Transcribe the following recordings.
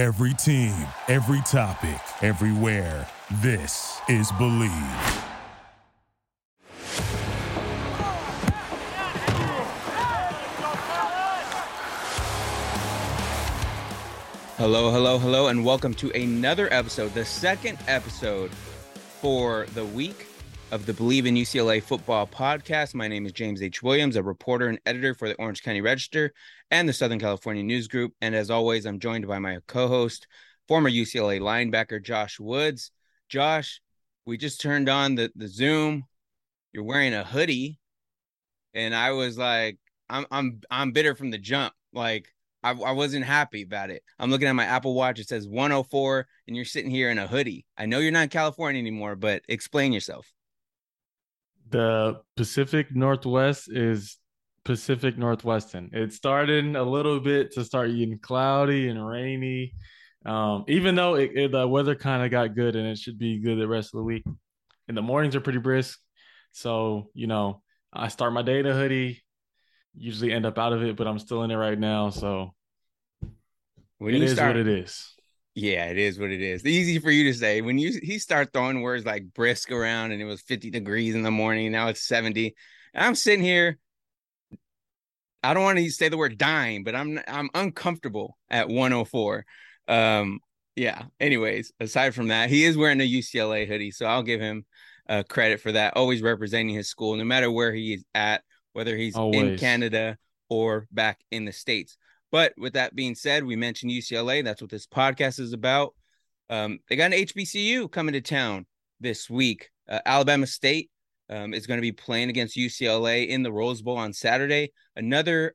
Every team, every topic, everywhere. This is Bleav. Hello, hello, hello, and welcome to another episode, the second episode for the week of the Bleav in UCLA Football podcast. My name is James H. Williams, a reporter and editor for the Orange County Register and the Southern California News Group. And as always, I'm joined by my co host, former UCLA linebacker Josh Woods. Josh, we just turned on the, the Zoom. You're wearing a hoodie. And I was like, I'm I'm I'm bitter from the jump. Like I, I wasn't happy about it. I'm looking at my Apple Watch. It says 104, and you're sitting here in a hoodie. I know you're not in California anymore, but explain yourself. The Pacific Northwest is Pacific Northwestern. It started a little bit to start getting cloudy and rainy. Um, even though it, it, the weather kind of got good and it should be good the rest of the week. And the mornings are pretty brisk. So, you know, I start my day in a hoodie, usually end up out of it, but I'm still in it right now. So when it is start, what it is. Yeah, it is what it is. Easy for you to say. When you he start throwing words like brisk around and it was 50 degrees in the morning, now it's 70. And I'm sitting here. I don't want to say the word dying, but I'm I'm uncomfortable at 104. Um, yeah. Anyways, aside from that, he is wearing a UCLA hoodie, so I'll give him uh, credit for that. Always representing his school, no matter where he is at whether he's Always. in Canada or back in the States. But with that being said, we mentioned UCLA. That's what this podcast is about. Um, they got an HBCU coming to town this week. Uh, Alabama State um, is going to be playing against UCLA in the Rose Bowl on Saturday. Another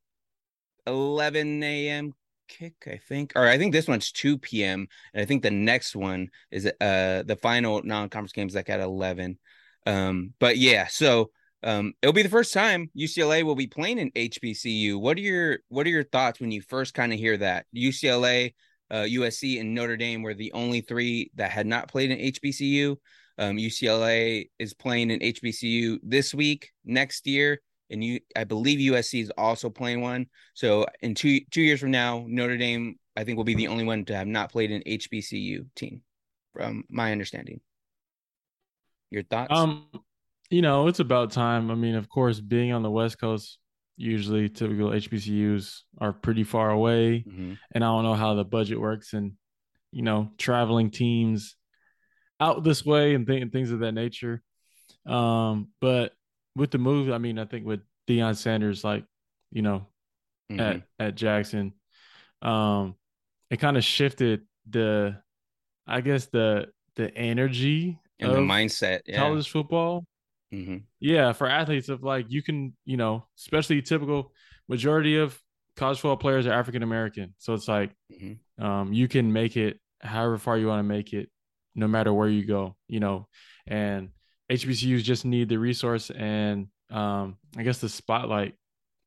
11 a.m. kick, I think, or I think this one's 2 p.m. And I think the next one is uh the final non-conference games like at 11. Um, but yeah, so um, it'll be the first time UCLA will be playing in HBCU. What are your What are your thoughts when you first kind of hear that UCLA, uh, USC, and Notre Dame were the only three that had not played in HBCU? Um, UCLA is playing in HBCU this week, next year, and you, I believe USC is also playing one. So in two two years from now, Notre Dame, I think, will be the only one to have not played an HBCU team, from my understanding. Your thoughts? Um, you know, it's about time. I mean, of course, being on the West Coast, usually typical HBCUs are pretty far away. Mm-hmm. And I don't know how the budget works and, you know, traveling teams out this way and, th- and things of that nature. Um, but with the move, I mean, I think with Deion Sanders, like, you know, mm-hmm. at, at Jackson, um, it kind of shifted the, I guess, the, the energy and the mindset, yeah. college football Mm-hmm. Yeah, for athletes of like you can, you know, especially typical majority of college football players are African American, so it's like mm-hmm. um, you can make it however far you want to make it, no matter where you go, you know. And HBCUs just need the resource and um, I guess the spotlight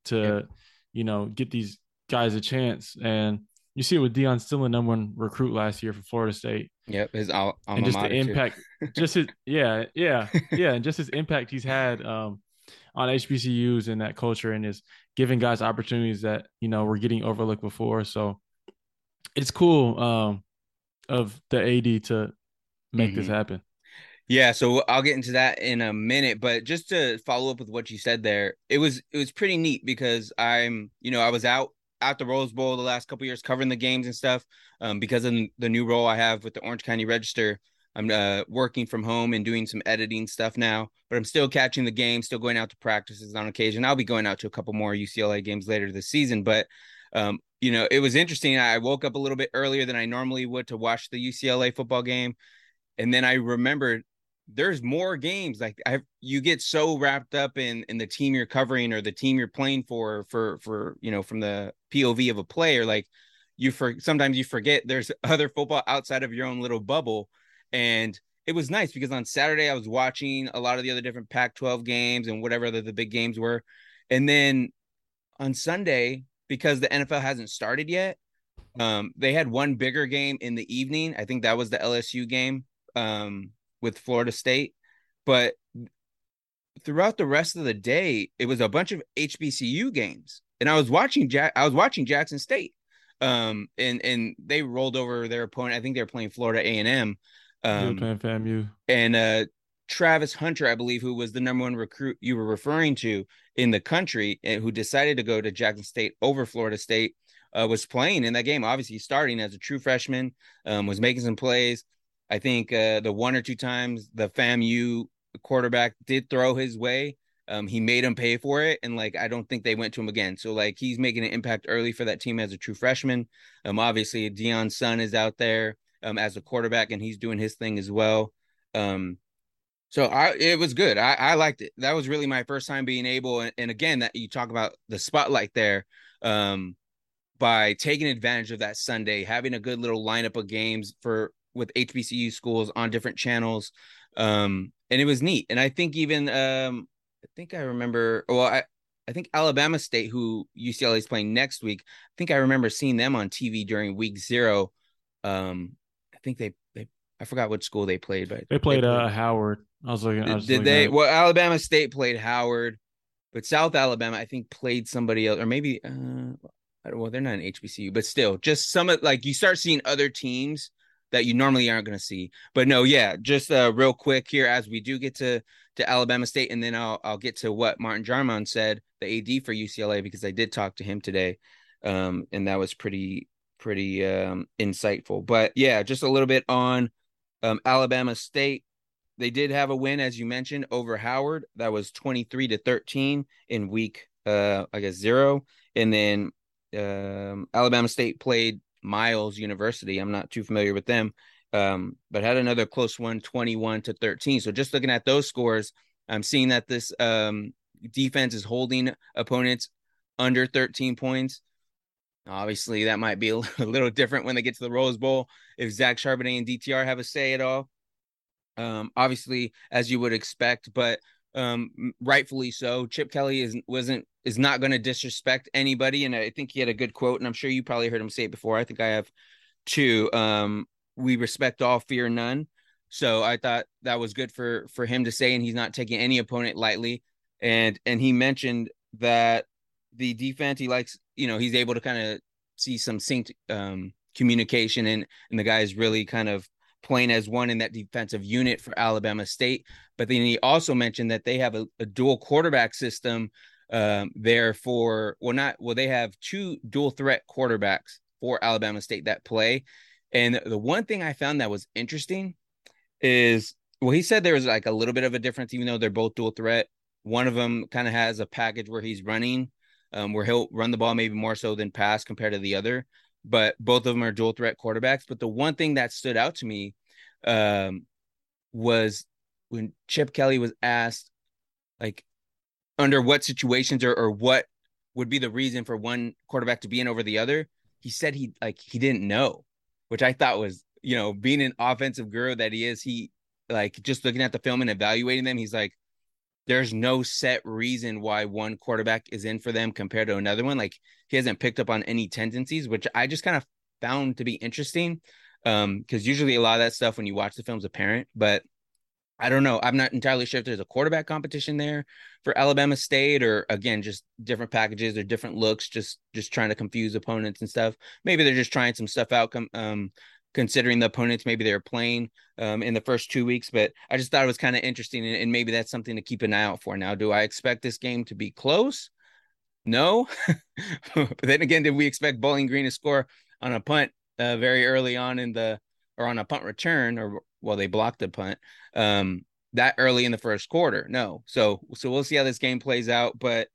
to, yep. you know, get these guys a chance. And you see it with Deion still a number one recruit last year for Florida State. Yep, his al- and just the impact, just his yeah, yeah, yeah, and just his impact he's had um, on HBCUs and that culture, and is giving guys opportunities that you know were getting overlooked before. So it's cool um, of the AD to make mm-hmm. this happen. Yeah, so I'll get into that in a minute, but just to follow up with what you said there, it was it was pretty neat because I'm, you know, I was out at the Rose Bowl the last couple years covering the games and stuff. Um, because of the new role I have with the Orange County Register, I'm uh, working from home and doing some editing stuff now. But I'm still catching the game, still going out to practices on occasion. I'll be going out to a couple more UCLA games later this season. But um, you know, it was interesting. I woke up a little bit earlier than I normally would to watch the UCLA football game, and then I remembered there's more games like I you get so wrapped up in in the team you're covering or the team you're playing for for for you know from the POV of a player like you for sometimes you forget there's other football outside of your own little bubble. And it was nice because on Saturday I was watching a lot of the other different Pac-12 games and whatever the, the big games were. And then on Sunday because the NFL hasn't started yet um they had one bigger game in the evening. I think that was the LSU game. Um with Florida State, but throughout the rest of the day, it was a bunch of HBCU games, and I was watching Jack. I was watching Jackson State. Um, and and they rolled over their opponent. I think they were playing Florida A and M. Um, playing FAMU. And uh, Travis Hunter, I believe, who was the number one recruit you were referring to in the country, and who decided to go to Jackson State over Florida State, uh, was playing in that game. Obviously, starting as a true freshman, um, was making some plays. I think uh, the one or two times the FAMU quarterback did throw his way, um, he made him pay for it, and like I don't think they went to him again. So like he's making an impact early for that team as a true freshman. Um, obviously Deion son is out there um as a quarterback, and he's doing his thing as well. Um, so I it was good. I I liked it. That was really my first time being able, and, and again that you talk about the spotlight there. Um, by taking advantage of that Sunday, having a good little lineup of games for with HBCU schools on different channels. Um, and it was neat. And I think even um, I think I remember. Well, I I think Alabama State, who UCLA is playing next week. I think I remember seeing them on TV during Week Zero. Um, I think they they I forgot what school they played, but they played, they played uh Howard. I was looking. I was did they? Well, Alabama State played Howard, but South Alabama I think played somebody else, or maybe. Uh, well, they're not an HBCU, but still, just some of like you start seeing other teams that you normally aren't going to see. But no, yeah, just uh, real quick here as we do get to to Alabama State, and then I'll I'll get to what Martin Jarmond said, the AD for UCLA, because I did talk to him today, um, and that was pretty pretty um, insightful. But yeah, just a little bit on um, Alabama State. They did have a win, as you mentioned, over Howard. That was twenty three to thirteen in week, uh, I guess zero, and then um, Alabama State played Miles University. I'm not too familiar with them, um, but had another close one, 21 to 13. So just looking at those scores, I'm seeing that this um, defense is holding opponents under 13 points. Obviously, that might be a little different when they get to the Rose Bowl if Zach Charbonnet and DTR have a say at all. Um, obviously, as you would expect, but um, rightfully so. Chip Kelly is wasn't is not going to disrespect anybody, and I think he had a good quote, and I'm sure you probably heard him say it before. I think I have too. Um, we respect all, fear none. So I thought that was good for for him to say, and he's not taking any opponent lightly. And and he mentioned that the defense he likes, you know, he's able to kind of see some synced um, communication, and and the guys really kind of playing as one in that defensive unit for Alabama State. But then he also mentioned that they have a, a dual quarterback system um, there for well, not well, they have two dual threat quarterbacks for Alabama State that play. And the one thing I found that was interesting is well, he said there was like a little bit of a difference, even though they're both dual threat. One of them kind of has a package where he's running, um, where he'll run the ball maybe more so than pass compared to the other but both of them are dual threat quarterbacks. But the one thing that stood out to me um, was when Chip Kelly was asked, like, under what situations or, or what would be the reason for one quarterback to be in over the other, he said he like he didn't know, which I thought was, you know, being an offensive guru that he is, he like just looking at the film and evaluating them, he's like, there's no set reason why one quarterback is in for them compared to another one. Like he hasn't picked up on any tendencies, which I just kind of found to be interesting. Um, because usually a lot of that stuff when you watch the film's apparent, but I don't know. I'm not entirely sure if there's a quarterback competition there for Alabama State, or again, just different packages or different looks, just just trying to confuse opponents and stuff. Maybe they're just trying some stuff out. Come um, considering the opponents maybe they're playing um, in the first two weeks. But I just thought it was kind of interesting, and, and, maybe that's something to keep an eye out for. Now, do I expect this game to be close? No. but then again, did we expect Bowling Green to score on a punt uh, very early on in the or on a punt return, or well, they blocked the punt um, that early in the first quarter? No. So so we'll see how this game plays out, but.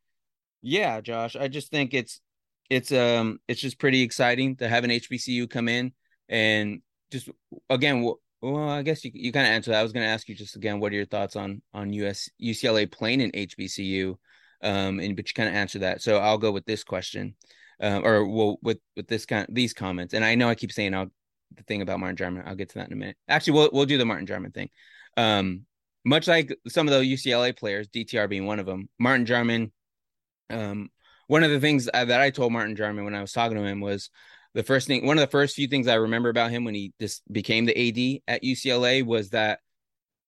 Yeah, Josh, I just think it's it's um it's just pretty exciting to have an HBCU come in and just again, well, I guess you you kind of answered that. I was going to ask you just again, what are your thoughts on on US UCLA playing in HBCU? Um, and but you kind of answered that, so I'll go with this question, um, or well, with with this kind these comments. And I know I keep saying I'll the thing about Martin Jarmond. I'll get to that in a minute. Actually, we'll we'll do the Martin Jarmond thing. Um, much like some of the UCLA players, DTR being one of them, Martin Jarmond. Um, one of the things that I told Martin Jarmond when I was talking to him was the first thing, one of the first few things I remember about him when he just became the AD at UCLA was that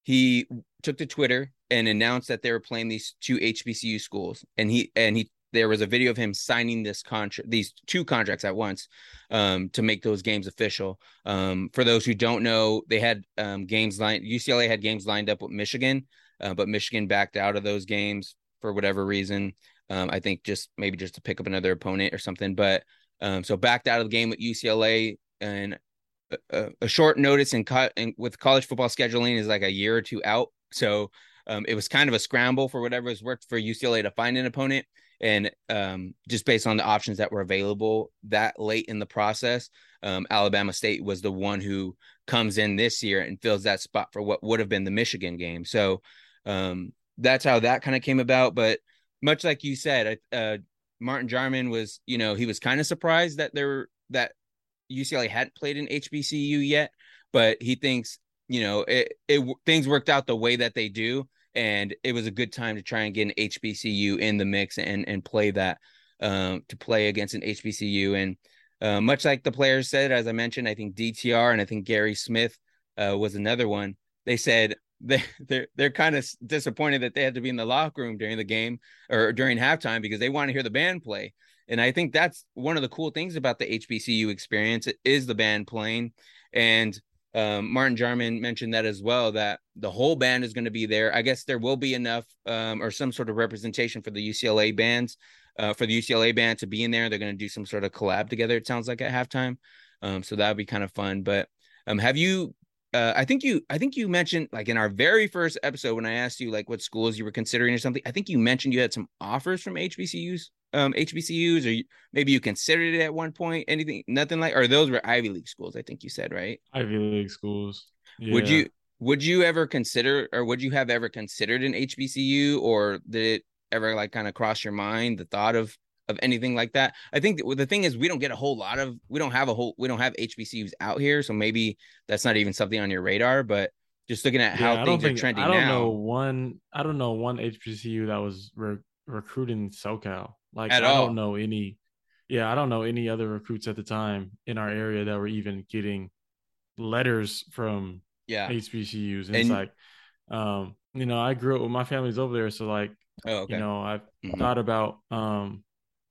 he took to Twitter and announced that they were playing these two HBCU schools, and he and he there was a video of him signing this contract, these two contracts at once, um, to make those games official. Um, for those who don't know, they had um, games lined. UCLA had games lined up with Michigan, uh, but Michigan backed out of those games for whatever reason. Um, I think just maybe just to pick up another opponent or something. But um, so backed out of the game with UCLA and a, a short notice and, co- and with college football scheduling is like a year or two out. So um, it was kind of a scramble for whatever has worked for UCLA to find an opponent. And um, just based on the options that were available that late in the process, um, Alabama State was the one who comes in this year and fills that spot for what would have been the Michigan game. So um, that's how that kind of came about. But much like you said, uh, Martin Jarmond was, you know, he was kind of surprised that there that UCLA hadn't played in HBCU yet, but he thinks, you know, it, it things worked out the way that they do, and it was a good time to try and get an HBCU in the mix and and play that um, to play against an HBCU. And uh, much like the players said, as I mentioned, I think DTR and I think Gary Smith uh, was another one. They said they they're they're kind of disappointed that they had to be in the locker room during the game or during halftime because they want to hear the band play. And I think that's one of the cool things about the HBCU experience is the band playing. And um, Martin Jarmond mentioned that as well, that the whole band is going to be there. I guess there will be enough um, or some sort of representation for the UCLA bands, uh, for the UCLA band to be in there. They're going to do some sort of collab together, it sounds like at halftime. Um, so that would be kind of fun. But um, have you uh, I think you I think you mentioned like in our very first episode when I asked you like what schools you were considering or something. I think you mentioned you had some offers from HBCUs, um, HBCUs, or you, maybe you considered it at one point. Anything, nothing like, or those were Ivy League schools. I think you said right. Ivy League schools. Yeah. Would you would you ever consider, or would you have ever considered an HBCU, or did it ever like kind of cross your mind the thought of of anything like that. I think the thing is we don't get a whole lot of we don't have a whole we don't have HBCUs out here, so maybe that's not even something on your radar. But just looking at how yeah, things think, are trending now. I don't now, know one I don't know one HBCU that was re- recruiting SoCal. Like I all. don't know any. Yeah, I don't know any other recruits at the time in our area that were even getting letters from yeah HBCUs. And, and it's like, um, you know, I grew up with my family's over there, so like, oh, okay. you know, I've mm-hmm. thought about um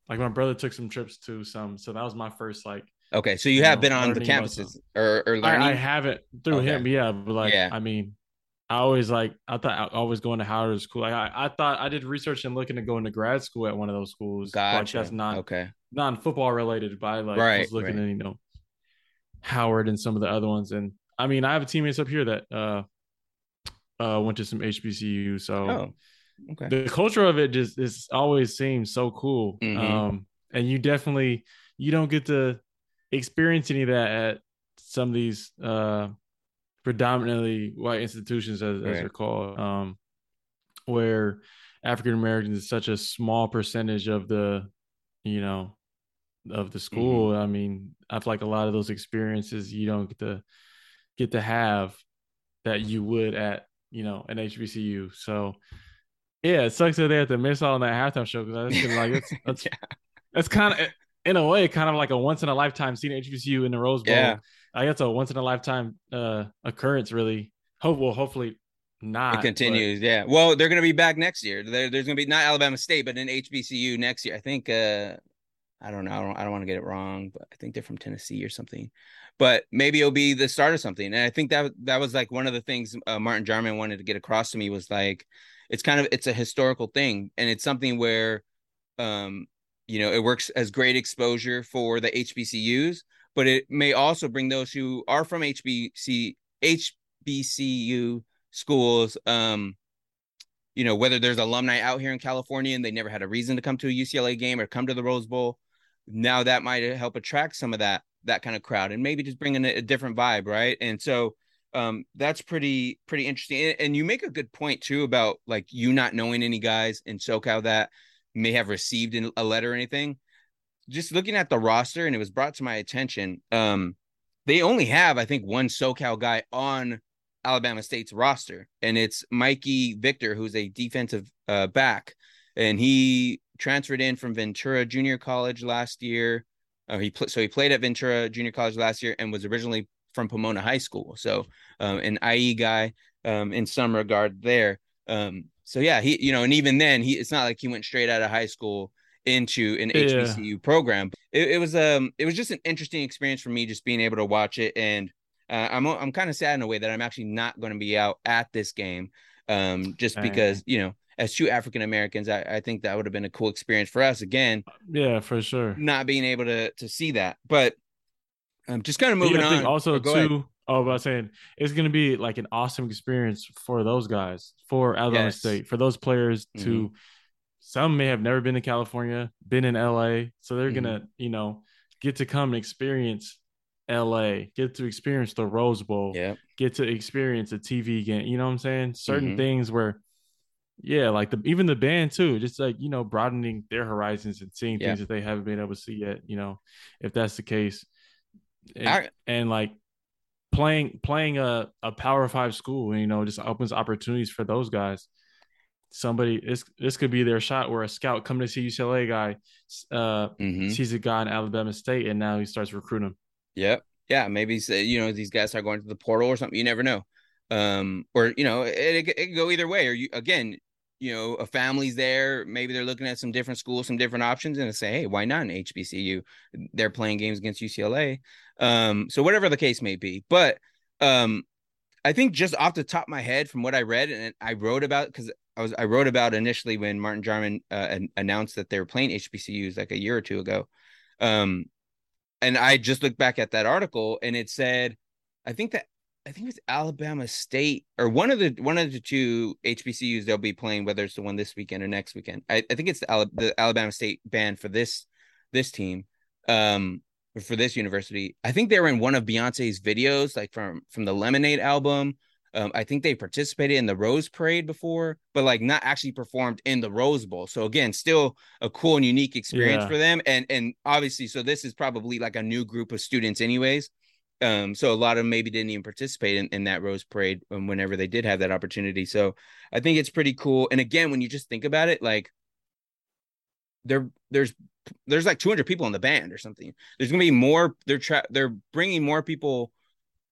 like my brother took some trips to some, so that was my first like. Okay, so you, you have know, been on the campuses or, or learning. I, I haven't through okay. him, yeah, but like yeah. I mean, I always like I thought I always going to Howard School. Like I, I thought I did research and looking to go into grad school at one of those schools. Gotcha. Like that's not okay, non football related, but I like right, was looking right. at you know Howard and some of the other ones, and I mean I have a teammates up here that uh uh went to some HBCU, so. Oh okay. the culture of it just is always seems so cool. Mm-hmm. Um, and you definitely you don't get to experience any of that at some of these uh predominantly white institutions as, right. as they're called. Um, where African Americans is such a small percentage of the, you know, of the school. Mm-hmm. I mean, I feel like a lot of those experiences you don't get to get to have that you would at you know an HBCU. So yeah, it sucks that they have to miss out on that halftime show because I just like it's that's yeah. that's kind of in a way kind of like a once in a lifetime seeing HBCU in the Rose Bowl. Yeah, I guess a once in a lifetime uh, occurrence. Really, hope well, hopefully not. It continues. But... Yeah. Well, they're going to be back next year. There, there's going to be not Alabama State, but an HBCU next year. I think. uh I don't know. I don't, I don't want to get it wrong, but I think they're from Tennessee or something. But maybe it'll be the start of something. And I think that that was like one of the things uh, Martin Jarmond wanted to get across to me was like it's kind of it's a historical thing and it's something where um you know it works as great exposure for the HBCUs but it may also bring those who are from HBC HBCU schools um you know whether there's alumni out here in California and they never had a reason to come to a UCLA game or come to the Rose Bowl now that might help attract some of that that kind of crowd and maybe just bring in a, a different vibe right? And so um, that's pretty pretty interesting. And, you make a good point too about like you not knowing any guys in SoCal that may have received a letter or anything. Just looking at the roster, and it was brought to my attention. Um, they only have, I think, one SoCal guy on Alabama State's roster, and it's Mikey Victor, who's a defensive uh, back, and he transferred in from Ventura Junior College last year. Uh, he pl- so he played at Ventura Junior College last year and was originally from Pomona High School. So um, an IE guy um, in some regard there. Um, so yeah, he you know, and even then, he it's not like he went straight out of high school into an yeah. HBCU program. It, it, was um it was just an interesting experience for me just being able to watch it and uh, I'm I'm kind of sad in a way that I'm actually not going to be out at this game um just because you know as two African Americans I, I think that would have been a cool experience for us again yeah for sure not being able to to see that but um, just kind of moving yeah, on also oh, too ahead. Oh, but I was saying it's going to be like an awesome experience for those guys, for Alabama yes. State, for those players mm-hmm. to some may have never been to California, been in LA, so they're mm-hmm. gonna, you know, get to come and experience LA, get to experience the Rose Bowl, yeah, get to experience a TV game. You know what I'm saying? Certain mm-hmm. things where, yeah, like the even the band too, just like you know, broadening their horizons and seeing yeah. things that they haven't been able to see yet. You know, if that's the case, and, I, and like playing playing a a Power Five school, you know, just opens opportunities for those guys somebody this this could be their shot where a scout coming to see UCLA guy uh mm-hmm. sees a guy in Alabama State and now he starts recruiting him. Yep. Yeah, maybe you know these guys are going to the portal or something. You never know. Um, or you know, it, it, it go either way. Or you again, you know, a family's there. Maybe they're looking at some different schools, some different options, and say, hey, why not an HBCU? They're playing games against UCLA. Um, so whatever the case may be, but um, I think just off the top of my head, from what I read and I wrote about, because I was I wrote about initially when Martin Jarmond uh, announced that they were playing HBCUs like a year or two ago, um, and I just looked back at that article and it said, I think that I think it's Alabama State or one of the one of the two HBCUs they'll be playing, whether it's the one this weekend or next weekend. I, I think it's the, the Alabama State band for this this team. Um, for this university. I think they were in one of Beyonce's videos, like from from the Lemonade album. Um, I think they participated in the Rose Parade before, but like not actually performed in the Rose Bowl. So again, still a cool and unique experience yeah. for them. And and obviously, so this is probably like a new group of students, anyways. Um, so a lot of them maybe didn't even participate in, in that Rose Parade um, whenever they did have that opportunity. So I think it's pretty cool. And again, when you just think about it, like there there's there's like 200 people in the band or something. There's gonna be more. They're tra- they're bringing more people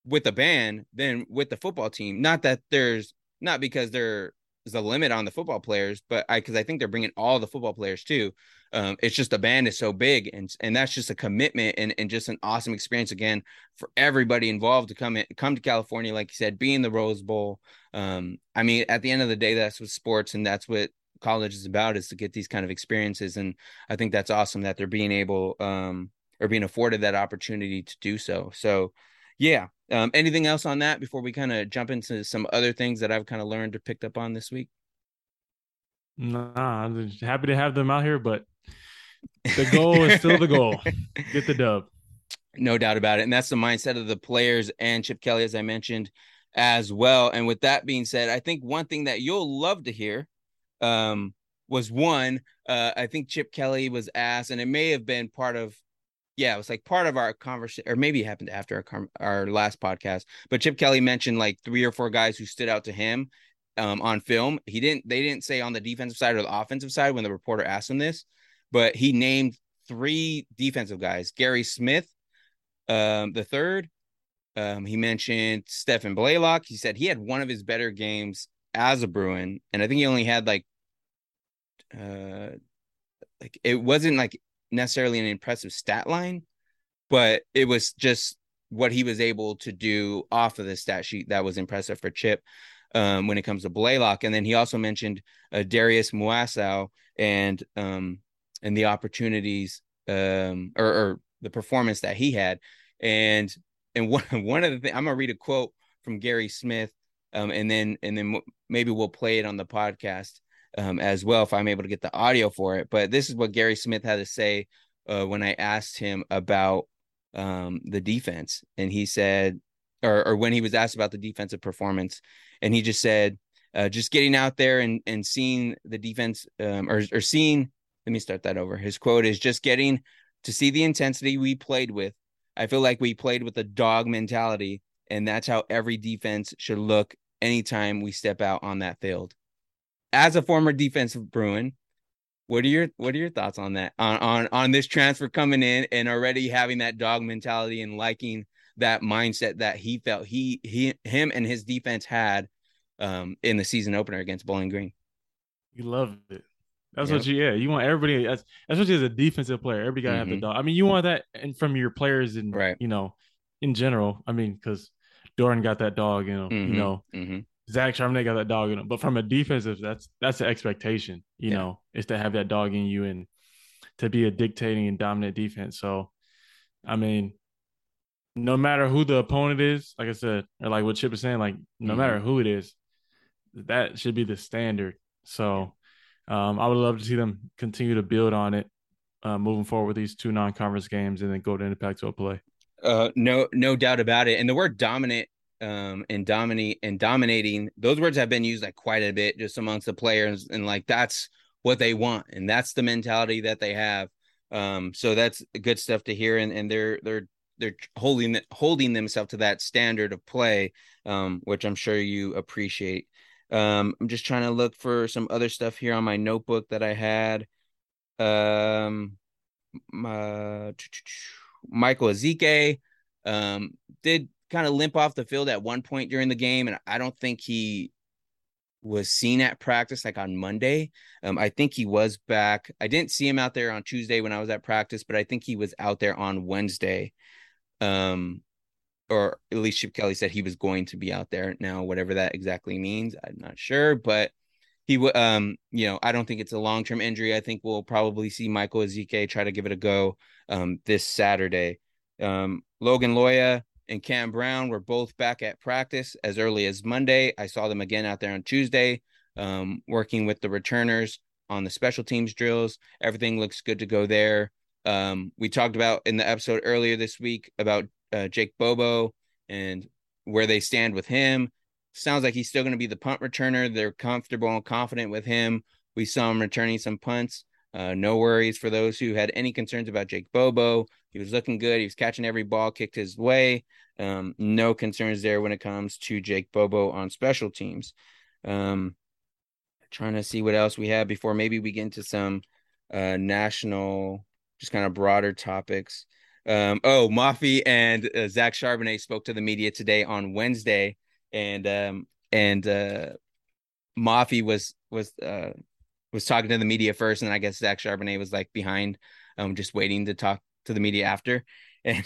with the band than with the football team. Not that there's not because there's a limit on the football players, but I because I think they're bringing all the football players too. Um, it's just the band is so big, and and that's just a commitment and, and just an awesome experience again for everybody involved to come in, come to California, like you said, be in the Rose Bowl. Um, I mean, at the end of the day, that's what sports and that's what college is about is to get these kind of experiences and i think that's awesome that they're being able um or being afforded that opportunity to do so. So yeah um anything else on that before we kind of jump into some other things that i've kind of learned or picked up on this week? Nah i'm happy to have them out here but the goal is still the goal. Get the dub. No doubt about it and that's the mindset of the players and chip kelly as i mentioned as well. And with that being said i think one thing that you'll love to hear um, was one. Uh, I think Chip Kelly was asked, and it may have been part of, yeah, it was like part of our conversation, or maybe it happened after our our last podcast. But Chip Kelly mentioned like three or four guys who stood out to him um, on film. He didn't. They didn't say on the defensive side or the offensive side when the reporter asked him this, but he named three defensive guys: Gary Smith, um, the third. Um, he mentioned Stephan Blaylock. He said he had one of his better games as a Bruin, and I think he only had like uh like it wasn't like necessarily an impressive stat line, but it was just what he was able to do off of the stat sheet that was impressive for Chip um, when it comes to Blaylock. And then he also mentioned uh, Darius Muasau and um, and the opportunities um, or, or, the performance that he had. And and one one of the things I'm gonna read a quote from Gary Smith, um, and then and then maybe we'll play it on the podcast um, as well if I'm able to get the audio for it. But this is what Gary Smith had to say uh, when I asked him about um, the defense, and he said, or, or when he was asked about the defensive performance, and he just said, uh, just getting out there and and seeing the defense, um, or or seeing. Let me start that over. His quote is just getting to see the intensity we played with. I feel like we played with a dog mentality, and that's how every defense should look anytime we step out on that field as a former defensive Bruin, what are your what are your thoughts on that? On on on this transfer coming in and already having that dog mentality and liking that mindset that he felt he he him and his defense had um in the season opener against Bowling Green. You love it. That's what you yeah. You want everybody that's especially as a defensive player. Everybody gotta mm-hmm. have the mm-hmm. dog. I mean, you want that and from your players and right. you know, in general. I mean, because Dorian got that dog, you know, mm-hmm. you know, mm-hmm. Zach Charbonnet got that dog in him. But from a defensive, that's that's the expectation, you yeah. know, is to have that dog in you and to be a dictating and dominant defense. So I mean, no matter who the opponent is, like I said, or like what Chip is saying, like no mm-hmm. matter who it is, that should be the standard. So um, I would love to see them continue to build on it uh, moving forward with these two non-conference games and then go to Impact to play. Uh, no, no doubt about it. And the word dominant um, and dominate and dominating, those words have been used like quite a bit just amongst the players, and like that's what they want, and that's the mentality that they have. Um, so that's good stuff to hear, and and they're they're they're holding holding themselves to that standard of play, um, which I'm sure you appreciate. Um, I'm just trying to look for some other stuff here on my notebook that I had. Um, my, Michael Ezeike um, did kind of limp off the field at one point during the game, and I don't think he was seen at practice like on Monday. Um, I think he was back. I didn't see him out there on Tuesday when I was at practice, but I think he was out there on Wednesday. Um, or at least Chip Kelly said he was going to be out there. Now, whatever that exactly means, I'm not sure, but he would, um, you know, I don't think it's a long term injury. I think we'll probably see Michael Ezeike try to give it a go um, this Saturday. Um, Logan Loya and Cam Brown were both back at practice as early as Monday. I saw them again out there on Tuesday, um, working with the returners on the special teams drills. Everything looks good to go there. Um, we talked about in the episode earlier this week about uh, Jake Bobo and where they stand with him. Sounds like he's still going to be the punt returner. They're comfortable and confident with him. We saw him returning some punts. Uh, no worries for those who had any concerns about Jake Bobo. He was looking good. He was catching every ball kicked his way. Um, no concerns there when it comes to Jake Bobo on special teams. Um, trying to see what else we have before maybe we get into some uh, national, just kind of broader topics. Um, oh, Mafi and uh, Zach Charbonnet spoke to the media today on Wednesday, and um, and uh, Mafi was was uh, was talking to the media first, and I guess Zach Charbonnet was like behind, um, just waiting to talk to the media after, and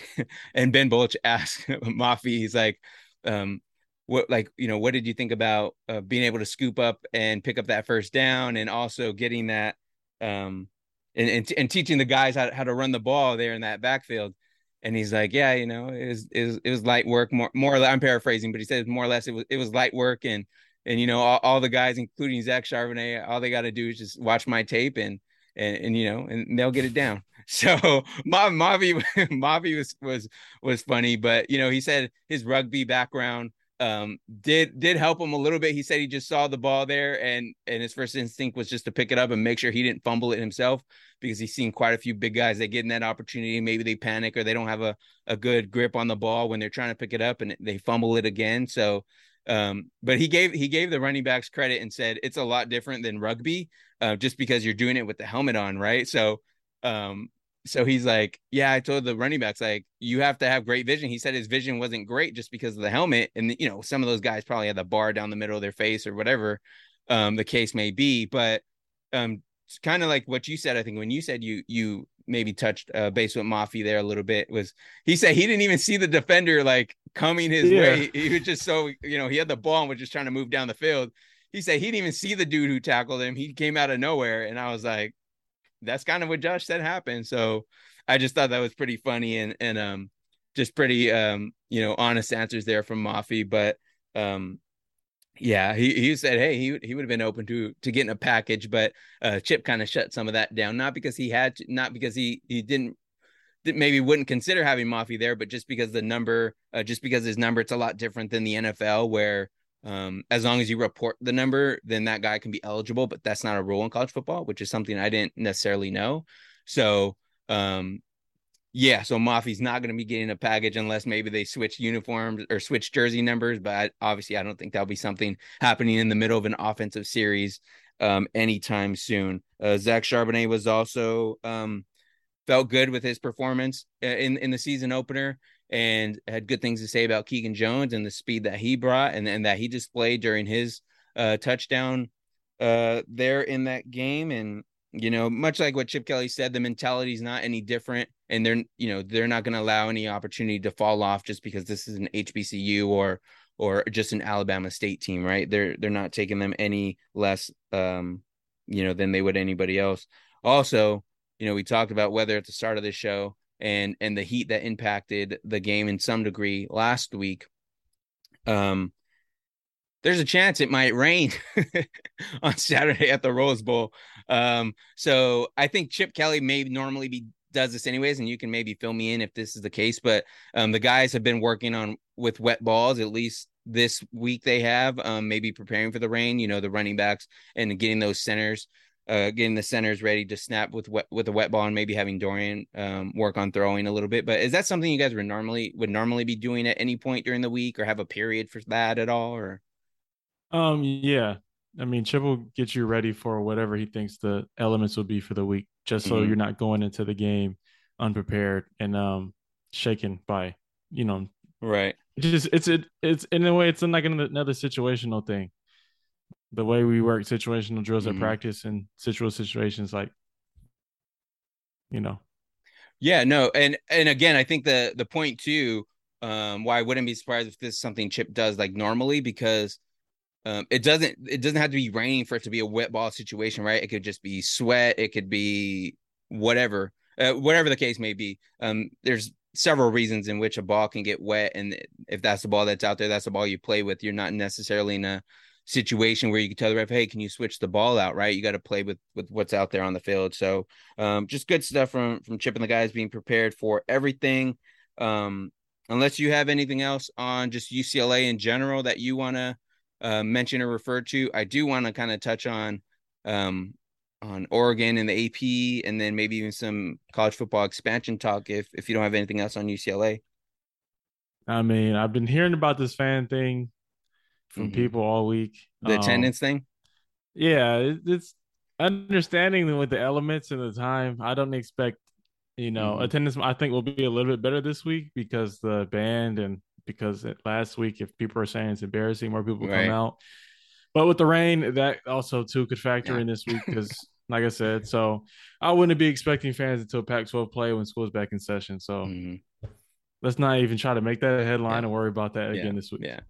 and Ben Bolch asked Mafi, he's like, um, what like you know what did you think about uh, being able to scoop up and pick up that first down, and also getting that um and, and, and teaching the guys how, how to run the ball there in that backfield. And he's like, yeah, you know, it was, it was, it was light work more, more, I'm paraphrasing, but he said more or less it was, it was light work. And, and, you know, all, all the guys, including Zach Charbonnet, all they got to do is just watch my tape and, and, and, you know, and they'll get it down. So Mafi, Mafi was, was, was funny, but, you know, he said his rugby background, um, did did help him a little bit. He said he just saw the ball there and and his first instinct was just to pick it up and make sure he didn't fumble it himself because he's seen quite a few big guys that get in that opportunity. Maybe they panic or they don't have a, a good grip on the ball when they're trying to pick it up and they fumble it again. So um, but he gave he gave the running backs credit and said it's a lot different than rugby, uh, just because you're doing it with the helmet on, right? So um so he's like, yeah, I told the running backs like you have to have great vision. He said his vision wasn't great just because of the helmet, and you know some of those guys probably had the bar down the middle of their face or whatever um, the case may be. But um, it's kind of like what you said. I think when you said you you maybe touched uh, base with Mafi there a little bit was he said he didn't even see the defender like coming his yeah. way. He was just so you know he had the ball and was just trying to move down the field. He said he didn't even see the dude who tackled him. He came out of nowhere, and I was like, that's kind of what Josh said happened. So I just thought that was pretty funny and and um just pretty um you know honest answers there from Mafi. But um yeah, he, he said, hey, he he would have been open to to getting a package, but uh, Chip kind of shut some of that down, not because he had, to, not because he he didn't maybe wouldn't consider having Mafi there, but just because the number, uh, just because his number, it's a lot different than the NFL, where um, as long as you report the number, then that guy can be eligible, but that's not a rule in college football, which is something I didn't necessarily know. So, um, yeah, so Mafi's not going to be getting a package unless maybe they switch uniforms or switch jersey numbers. But obviously, I don't think that'll be something happening in the middle of an offensive series um, anytime soon. Uh, Zach Charbonnet was also um, felt good with his performance uh, in in the season opener and had good things to say about Keegan Jones and the speed that he brought and, and that he displayed during his uh, touchdown uh, there in that game. And you know, much like what Chip Kelly said, the mentality is not any different, and they're you know they're not going to allow any opportunity to fall off just because this is an HBCU or or just an Alabama State team, right? They're they're not taking them any less, um, you know, than they would anybody else. Also, you know, we talked about weather at the start of the show and and the heat that impacted the game in some degree last week. Um, there's a chance it might rain on Saturday at the Rose Bowl. Um, so I think Chip Kelly may normally be does this anyways, and you can maybe fill me in if this is the case. But um, the guys have been working on with wet balls at least this week. They have um, maybe preparing for the rain. You know, the running backs and getting those centers, uh, getting the centers ready to snap with wet with a wet ball, and maybe having Dorian um, work on throwing a little bit. But is that something you guys would normally would normally be doing at any point during the week, or have a period for that at all, or? Um. Yeah. I mean, Chip will get you ready for whatever he thinks the elements will be for the week, just so mm-hmm. you're not going into the game unprepared and um shaken by you know right. Just it's it it's in a way it's like another situational thing. The way we work situational drills mm-hmm. at practice and situational situations, like you know. Yeah, no, and and again, I think the the point too, um, why I wouldn't be surprised if this is something Chip does like normally because um, it doesn't it doesn't have to be raining for it to be a wet ball situation, right? It could just be sweat. It could be whatever, uh, whatever the case may be. Um, there's several reasons in which a ball can get wet, and if that's the ball that's out there, that's the ball you play with. You're not necessarily in a situation where you can tell the ref, "Hey, can you switch the ball out?" Right? You got to play with with what's out there on the field. So, um, just good stuff from from Chip and the guys being prepared for everything. Um, unless you have anything else on just UCLA in general that you want to uh, mention or refer to. I do want to kind of touch on um, on Oregon and the AP, and then maybe even some college football expansion talk if if you don't have anything else on UCLA. I mean, I've been hearing about this fan thing from mm-hmm. people all week. The um, attendance thing. Yeah, it's understanding with the elements and the time. I don't expect, you know, mm-hmm. attendance. I think will be a little bit better this week because the band and because last week, if people are saying it's embarrassing, more people right. come out. But with the rain, that also too could factor yeah. in this week because, like I said, so I wouldn't be expecting fans until Pac-12 play when school's back in session. So mm-hmm. let's not even try to make that a headline yeah. and worry about that yeah. again this week. Yeah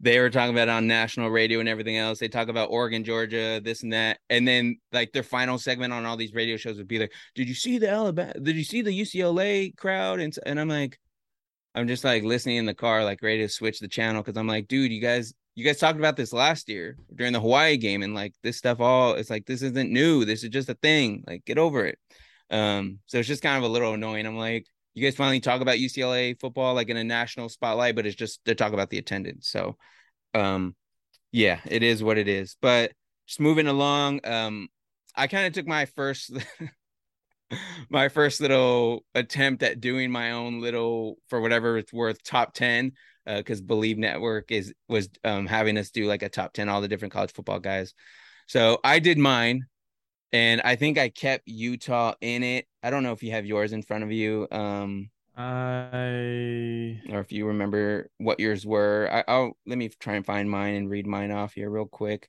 they were talking about on national radio and everything else. They talk about Oregon, Georgia, this and that, and then like their final segment on all these radio shows would be like, "Did you see the Alabama? Did you see the UCLA crowd?" And and I'm like, I'm just like listening in the car, like ready to switch the channel because I'm like, dude, you guys, you guys talked about this last year during the Hawaii game, and like this stuff all it's like this isn't new. This is just a thing. Like, get over it. Um, so it's just kind of a little annoying. I'm like, you guys finally talk about UCLA football like in a national spotlight, but it's just they talk about the attendance. So um yeah, it is what it is. But just moving along, um, I kind of took my first my first little attempt at doing my own little for whatever it's worth top 10 because uh, Bleav Network is was um, having us do like a top 10 all the different college football guys. So I did mine and I think I kept Utah in it. I don't know if you have yours in front of you. Um I or if you remember what yours were. I, I'll let me try and find mine and read mine off here real quick.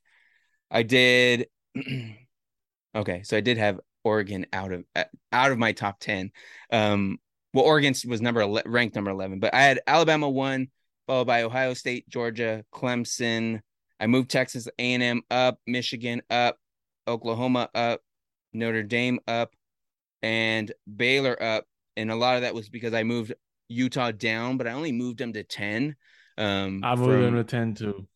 I did okay, so I did have Oregon out of uh, out of my top 10. Um, well, Oregon was number ranked number 11, but I had Alabama one, followed by Ohio State, Georgia, Clemson. I moved Texas A&M up, Michigan up, Oklahoma up, Notre Dame up, and Baylor up. And a lot of that was because I moved Utah down, but I only moved them to 10. Um, I moved from, them to 10 too.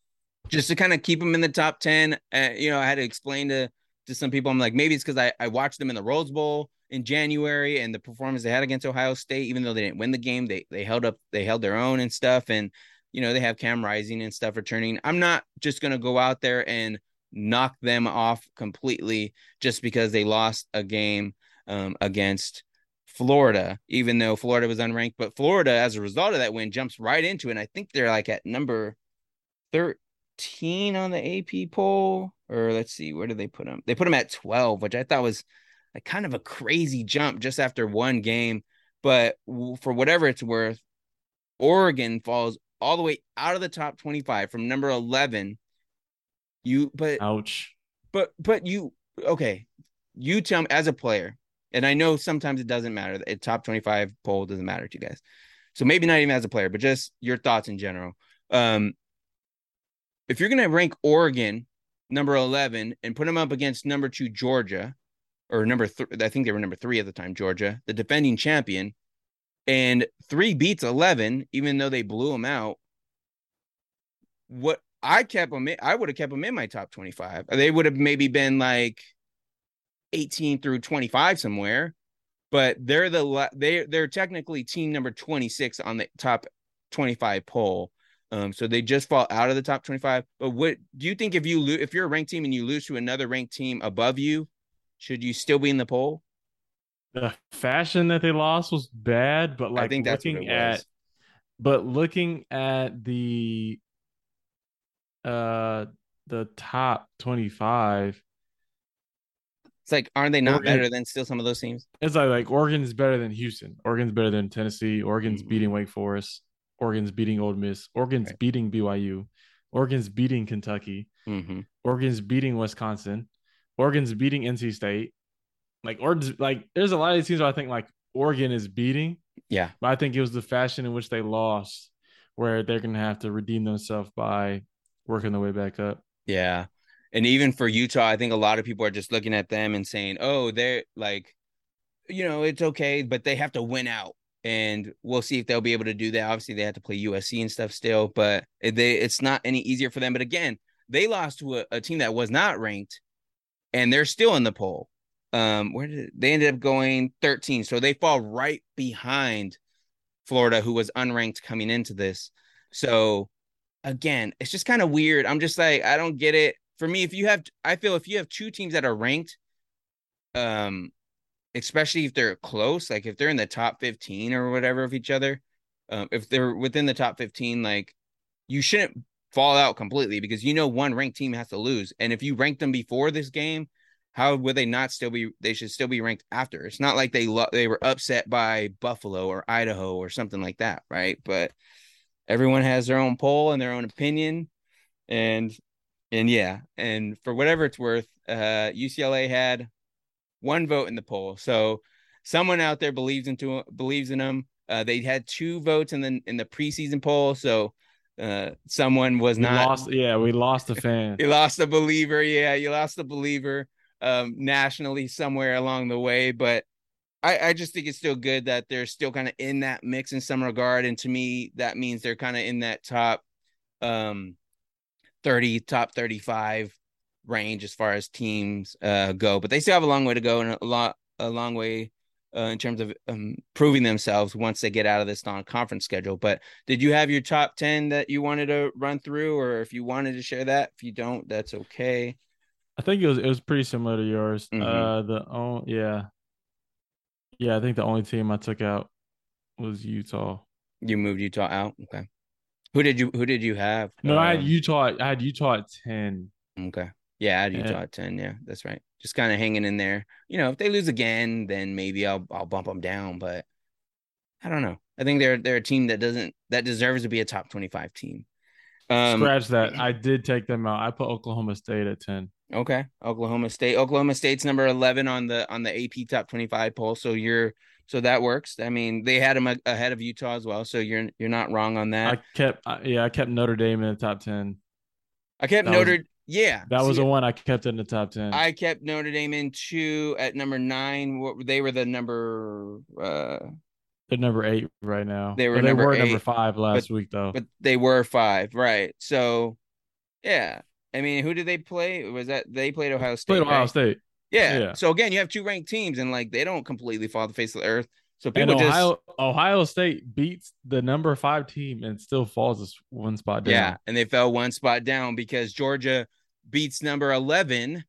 Just to kind of keep them in the top 10. Uh, you know, I had to explain to to some people. I'm like, maybe it's because I, I watched them in the Rose Bowl in January and the performance they had against Ohio State, even though they didn't win the game, they they held up, they held their own and stuff. And you know, they have Cam Rising and stuff returning. I'm not just gonna go out there and knock them off completely just because they lost a game um, against Florida, even though Florida was unranked. But Florida, as a result of that win, jumps right into it. And I think they're like at number 13 on the AP poll or let's see, where did they put him? They put him at 12, which I thought was like kind of a crazy jump just after one game. But for whatever it's worth, Oregon falls all the way out of the top 25 from number 11. You, but ouch. But, but you, okay. you tell me as a player, and I know sometimes it doesn't matter. A top 25 poll doesn't matter to you guys. So maybe not even as a player, but just your thoughts in general. Um, if you're going to rank Oregon number 11 and put them up against number two Georgia, or number three, I think they were number three at the time, Georgia, the defending champion, and three beats 11, even though they blew them out. What I kept them, in, I would have kept them in my top 25. They would have maybe been like 18 through 25 somewhere, but they're the they they're technically team number 26 on the top 25 poll. Um, so they just fall out of the top 25. But what do you think if you lose if you're a ranked team and you lose to another ranked team above you, should you still be in the poll? The fashion that they lost was bad, but like I think that's looking at but looking at the uh the top 25 it's like aren't they not Oregon, better than still some of those teams it's like like oregon's better than houston oregon's better than tennessee oregon's mm-hmm. beating wake forest oregon's beating Ole miss oregon's right. beating byu oregon's beating kentucky mm-hmm. oregon's beating wisconsin oregon's beating nc state like oregon's like there's a lot of these teams where i think like oregon is beating yeah but i think it was the fashion in which they lost where they're gonna have to redeem themselves by working their way back up. Yeah. And even for Utah, I think a lot of people are just looking at them and saying, oh, they're like, you know, it's okay, but they have to win out. And we'll see if they'll be able to do that. Obviously, they have to play USC and stuff still, but they it's not any easier for them. But again, they lost to a, a team that was not ranked, and they're still in the poll. Um, where did they ended up going 13? So they fall right behind Florida, who was unranked coming into this. So again, it's just kind of weird. I'm just like, I don't get it. For me, if you have, I feel if you have two teams that are ranked, um, especially if they're close, like if they're in the top 15 or whatever of each other, um, if they're within the top 15, like you shouldn't fall out completely because you know one ranked team has to lose. And if you rank them before this game, how would they not still be? They should still be ranked after. It's not like they lo- they were upset by Buffalo or Idaho or something like that, right? But everyone has their own poll and their own opinion and and yeah and for whatever it's worth uh ucla had one vote in the poll. So someone out there believes into believes in them uh they had two votes in the in the preseason poll. So uh someone was we not lost yeah we lost a fan. You lost a believer. Yeah you lost a believer um nationally somewhere along the way. But I, I just think it's still good that they're still kind of in that mix in some regard. And to me, that means they're kind of in that top um 30, top 35 range as far as teams uh go. But they still have a long way to go and a lot a long way uh, in terms of um, proving themselves once they get out of this non-conference schedule. But did you have your top 10 that you wanted to run through or if you wanted to share that? If you don't, that's okay. I think it was it was pretty similar to yours. Mm-hmm. Uh the oh yeah. Yeah, I think the only team I took out was Utah. You moved Utah out. Okay. Who did you Who did you have? No, um, I had um, Utah. I had Utah at ten. Okay. Yeah, had Utah yeah. at ten. Yeah, that's right. Just kind of hanging in there. You know, if they lose again, then maybe I'll I'll bump them down. But I don't know. I think they're they're a team that doesn't that deserves to be a top twenty five team. Um, Scratch that. I did take them out. I put Oklahoma State at ten. Okay, Oklahoma State. Oklahoma State's number eleven on the on the AP Top Twenty Five poll. So you're so that works. I mean, they had them ahead of Utah as well. So you're you're not wrong on that. I kept yeah, I kept Notre Dame in the top ten. I kept that Notre. Was, yeah, that was the one I kept in the top ten. I kept Notre Dame in two at number nine. What they were the number. uh They're number eight right now. They were. they were eight, number five last but, week though. But they were five, right? So, yeah. I mean, who did they play? Was that they played Ohio State? Played Ohio right? State. Yeah. yeah. So again, you have two ranked teams, and like they don't completely fall the face of the earth. So people and Ohio, just Ohio State beats the number five team and still falls one spot down. Yeah, and they fell one spot down because Georgia beats number eleven.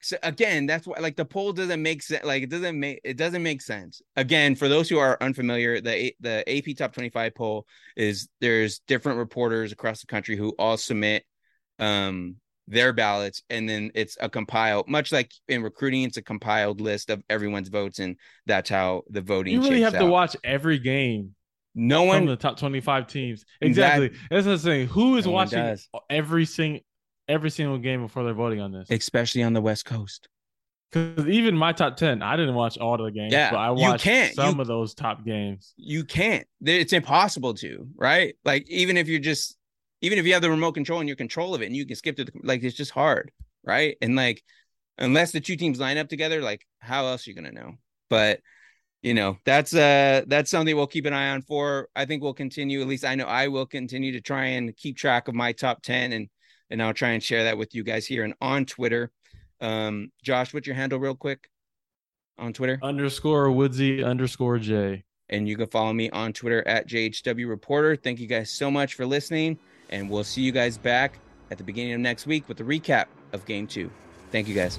So again, that's why like the poll doesn't make sense. Like it doesn't make it doesn't make sense. Again, for those who are unfamiliar, the the AP Top Twenty Five poll is there's different reporters across the country who all submit um their ballots and then it's a compiled much like in recruiting it's a compiled list of everyone's votes and that's how the voting you really have out. to watch every game no one from the top 25 teams exactly that, that's the thing who is no watching every single every single game before they're voting on this especially on the west coast Because even my top ten, I didn't watch all of the games. Yeah, but I watched you can't. some you, of those top games. You can't. It's impossible to, right? Like even if you're just, even if you have the remote control and you're control of it, and you can skip to the, like it's just hard, right? And like unless the two teams line up together, like how else are you gonna know? But you know that's uh that's something we'll keep an eye on for. I think we'll continue. At least I know I will continue to try and keep track of my top ten and and I'll try and share that with you guys here and on Twitter. Um, Josh, what's your handle real quick on Twitter? Underscore Woodsy underscore J. And you can follow me on Twitter at JHW Reporter. Thank you guys so much for listening, and we'll see you guys back at the beginning of next week with a recap of Game Two. Thank you guys.